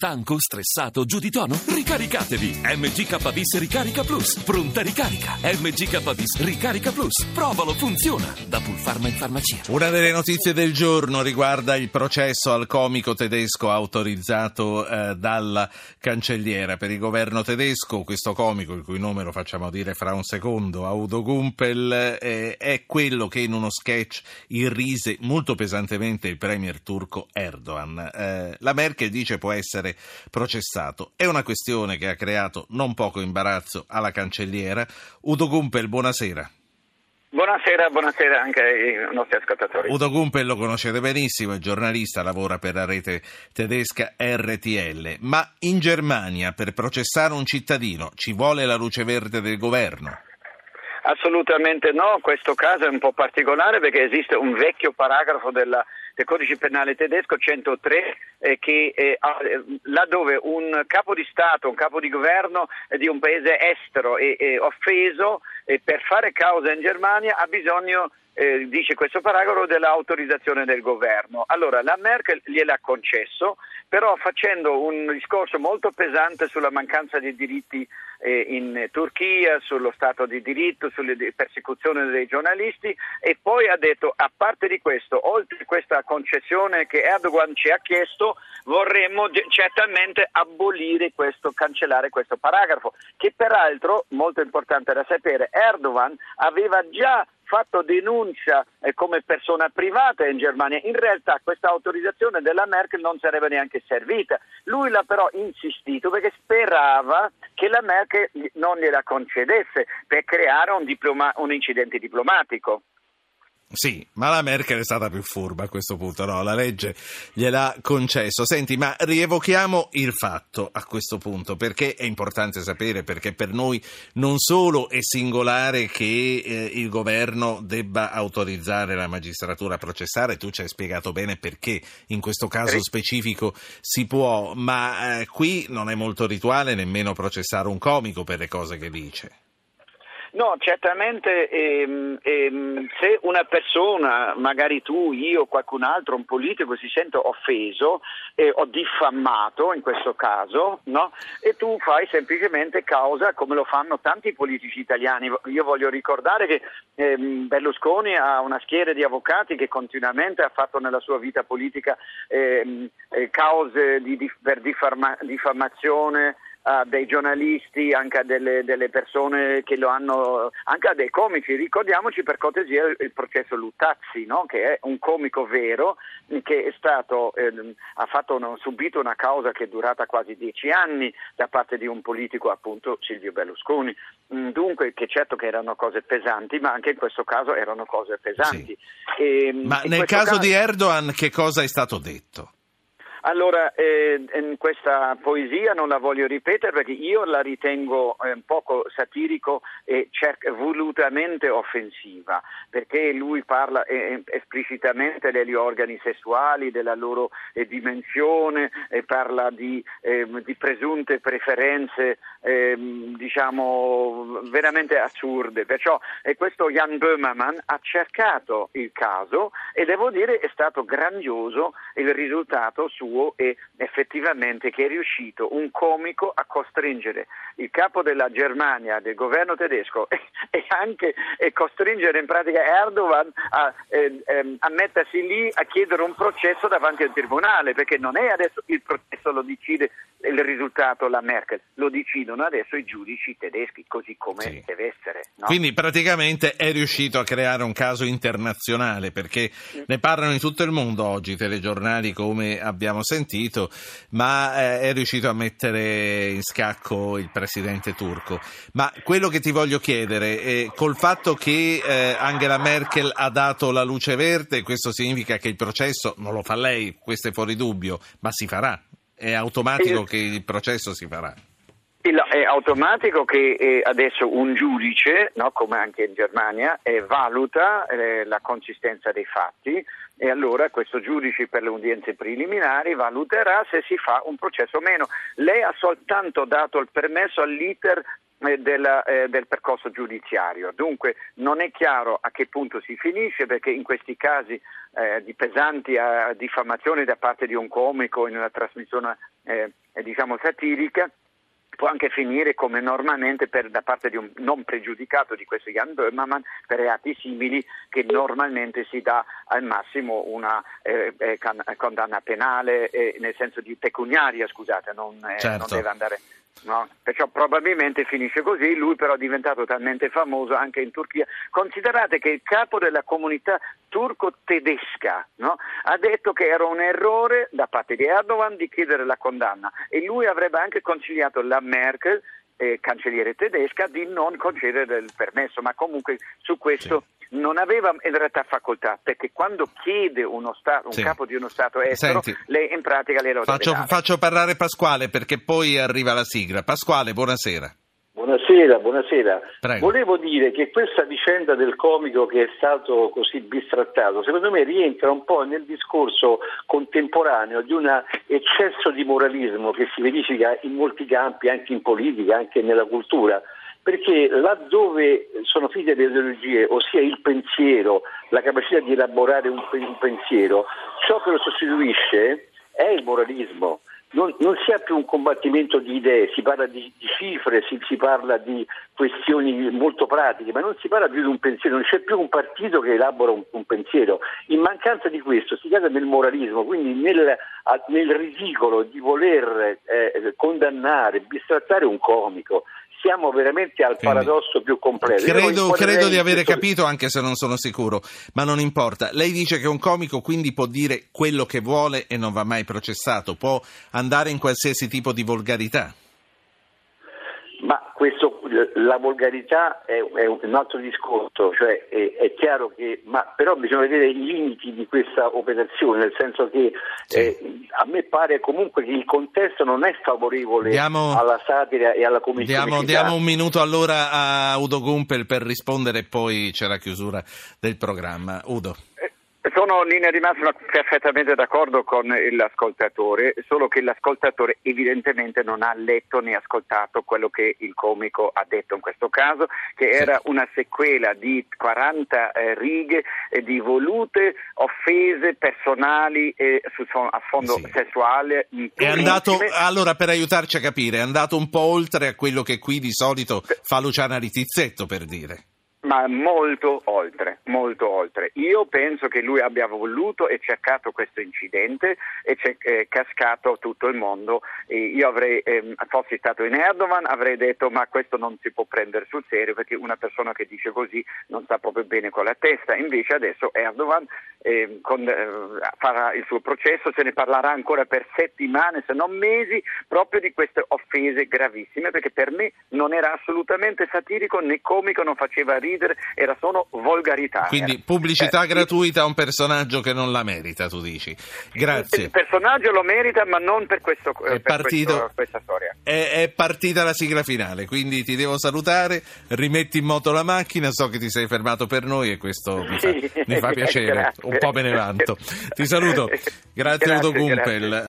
Stanco, stressato, giù di tono? Ricaricatevi! MGK Bis Ricarica Plus. Pronta ricarica. MGK Bis Ricarica Plus. Provalo, funziona. Da Pulpharma in farmacia. Una delle notizie del giorno riguarda il processo al comico tedesco autorizzato eh, dalla cancelliera per il governo tedesco. Questo comico, il cui nome lo facciamo dire fra un secondo, Audo Gumpel, eh, è quello che in uno sketch irrise molto pesantemente il premier turco Erdogan. Eh, la Merkel dice può essere processato. È una questione che ha creato non poco imbarazzo alla cancelliera. Udo Gumpel, buonasera. Buonasera, buonasera anche ai nostri ascoltatori. Udo Gumpel lo conoscete benissimo, è giornalista, lavora per la rete tedesca RTL, ma in Germania per processare un cittadino ci vuole la luce verde del governo? Assolutamente no, questo caso è un po' particolare perché esiste un vecchio paragrafo della, del codice penale tedesco 103 eh, che eh, laddove un capo di Stato, un capo di governo eh, di un paese estero è, è offeso per fare causa in Germania ha bisogno eh, dice questo paragrafo dell'autorizzazione del governo. Allora la Merkel gliel'ha concesso, però facendo un discorso molto pesante sulla mancanza di diritti eh, in Turchia, sullo Stato di diritto, sulle persecuzioni dei giornalisti e poi ha detto a parte di questo, oltre a questa concessione che Erdogan ci ha chiesto, vorremmo certamente abolire questo, cancellare questo paragrafo, che peraltro, molto importante da sapere, Erdogan aveva già fatto denuncia eh, come persona privata in Germania. In realtà questa autorizzazione della Merkel non sarebbe neanche servita. Lui l'ha però insistito perché sperava che la Merkel non gliela concedesse per creare un, diploma- un incidente diplomatico. Sì, ma la Merkel è stata più furba a questo punto, no? La legge gliel'ha concesso. Senti, ma rievochiamo il fatto a questo punto, perché è importante sapere, perché per noi non solo è singolare che eh, il governo debba autorizzare la magistratura a processare, tu ci hai spiegato bene perché in questo caso specifico si può, ma eh, qui non è molto rituale nemmeno processare un comico per le cose che dice. No, certamente ehm, ehm, se una persona, magari tu, io, qualcun altro, un politico si sente offeso eh, o diffamato in questo caso, no? e tu fai semplicemente causa come lo fanno tanti politici italiani. Io voglio ricordare che ehm, Berlusconi ha una schiera di avvocati che continuamente ha fatto nella sua vita politica ehm, eh, cause di, di, per diffama, diffamazione a dei giornalisti, anche a delle, delle, persone che lo hanno, anche a dei comici. Ricordiamoci per cortesia il processo Luttazzi, no? che è un comico vero che stato, eh, ha fatto, subito una causa che è durata quasi dieci anni da parte di un politico, appunto Silvio Berlusconi. Mm, dunque, che certo che erano cose pesanti, ma anche in questo caso erano cose pesanti. Sì. E, ma nel caso, caso di Erdogan che cosa è stato detto? Allora, eh, questa poesia non la voglio ripetere perché io la ritengo eh, poco satirico e cer- volutamente offensiva, perché lui parla eh, esplicitamente degli organi sessuali, della loro eh, dimensione, parla di, ehm, di, presunte preferenze, ehm, diciamo, veramente assurde. Perciò questo Jan Böhmermann ha cercato il caso e devo dire è stato grandioso il risultato suo suo e effettivamente che è riuscito un comico a costringere il capo della Germania, del governo tedesco e, e anche e costringere in pratica Erdogan a, eh, eh, a, mettersi lì a chiedere un processo davanti al tribunale, perché non è adesso il processo lo decide il risultato la Merkel, lo decidono adesso i giudici tedeschi, così come sì. deve essere. No? Quindi praticamente è riuscito a creare un caso internazionale, perché ne parlano in tutto il mondo oggi, i telegiornali come abbiamo sentito, ma eh, è riuscito a mettere in scacco il presidente turco. Ma quello che ti voglio chiedere è col fatto che eh, Angela Merkel ha dato la luce verde, questo significa che il processo non lo fa lei, questo è fuori dubbio, ma si farà. È automatico che il processo si farà. è automatico che eh, adesso un giudice, no, come anche in Germania, eh, valuta eh, la consistenza dei fatti e allora questo giudice per le udienze preliminari valuterà se si fa un processo o meno. Lei ha soltanto dato il permesso all'iter del, eh, del, percorso giudiziario. Dunque non è chiaro a che punto si finisce perché in questi casi eh, di pesanti eh, diffamazioni da parte di un comico in una trasmissione eh, diciamo satirica può anche finire come normalmente per, da parte di un non pregiudicato di questo Jan Böhmermann per reati simili che normalmente si dà al massimo una eh, eh, condanna penale eh, nel senso di pecuniaria, scusate, non, eh, certo. non deve andare No? Perciò probabilmente finisce così, lui però è diventato talmente famoso anche in Turchia. Considerate che il capo della comunità turco-tedesca no? ha detto che era un errore da parte di Erdogan di chiedere la condanna e lui avrebbe anche consigliato la Merkel eh, cancelliere tedesca di non concedere il permesso, ma comunque su questo sì non aveva in realtà facoltà, perché quando chiede uno stato, un sì. capo di uno Stato estero, Senti, lei in pratica glielo faccio, deve faccio parlare Pasquale perché poi arriva la sigla. Pasquale, buonasera. Buonasera, buonasera. Prego. Volevo dire che questa vicenda del comico che è stato così bistrattato, secondo me rientra un po' nel discorso contemporaneo di un eccesso di moralismo che si verifica in molti campi, anche in politica, anche nella cultura perché laddove sono figlie le ideologie, ossia il pensiero, la capacità di elaborare un, pensiero, ciò che lo sostituisce è il moralismo. Non, non, si ha più un combattimento di idee, si parla di, di cifre, si, si, parla di questioni molto pratiche, ma non si parla più di un pensiero, non c'è più un partito che elabora un, un pensiero. In mancanza di questo si cade nel moralismo, quindi nel, nel ridicolo di voler eh, condannare, bistrattare un comico, siamo veramente al paradosso più completo. Credo, credo di avere capito, anche se non sono sicuro, ma non importa. Lei dice che un comico quindi può dire quello che vuole e non va mai processato, può andare in qualsiasi tipo di volgarità. La volgarità è, è, un altro discorso, cioè è, è, chiaro che, ma però bisogna vedere i limiti di questa operazione, nel senso che sì. eh, a me pare comunque che il contesto non è favorevole diamo, alla satira e alla comicità. Diamo, diamo, un minuto allora a Udo Gumpel per rispondere e poi c'è la chiusura del programma. Udo. Sono in linea di massima perfettamente d'accordo con l'ascoltatore, solo che l'ascoltatore evidentemente non ha letto né ascoltato quello che il comico ha detto in questo caso, che era una sequela di 40 eh, righe eh, di volute offese personali eh, su, a fondo sì. sessuale. È andato, allora per aiutarci a capire, è andato un po' oltre a quello che qui di solito fa Luciana Ritizzetto per dire ma molto oltre, molto oltre. Io penso che lui abbia voluto e cercato questo incidente e c'è eh, cascato tutto il mondo. E io avrei, eh, fossi stato in Erdogan, avrei detto ma questo non si può prendere sul serio perché una persona che dice così non sta proprio bene con la testa. Invece adesso Erdogan eh, con, eh, farà il suo processo, se ne parlerà ancora per settimane, se non mesi, proprio di queste offese gravissime perché per me non era assolutamente satirico né comico, non faceva ridere ridere, era solo volgarità. Quindi pubblicità eh, gratuita a un personaggio che non la merita, tu dici. Grazie. Il personaggio lo merita, ma non per, questo, è per partito, questo, questa storia. È, è, partita la sigla finale, quindi ti devo salutare, rimetti in moto la macchina, so che ti sei fermato per noi e questo mi fa, mi fa piacere, un po' me ne vanto. Ti saluto. Grazie, grazie Udo Gumpel. Grazie.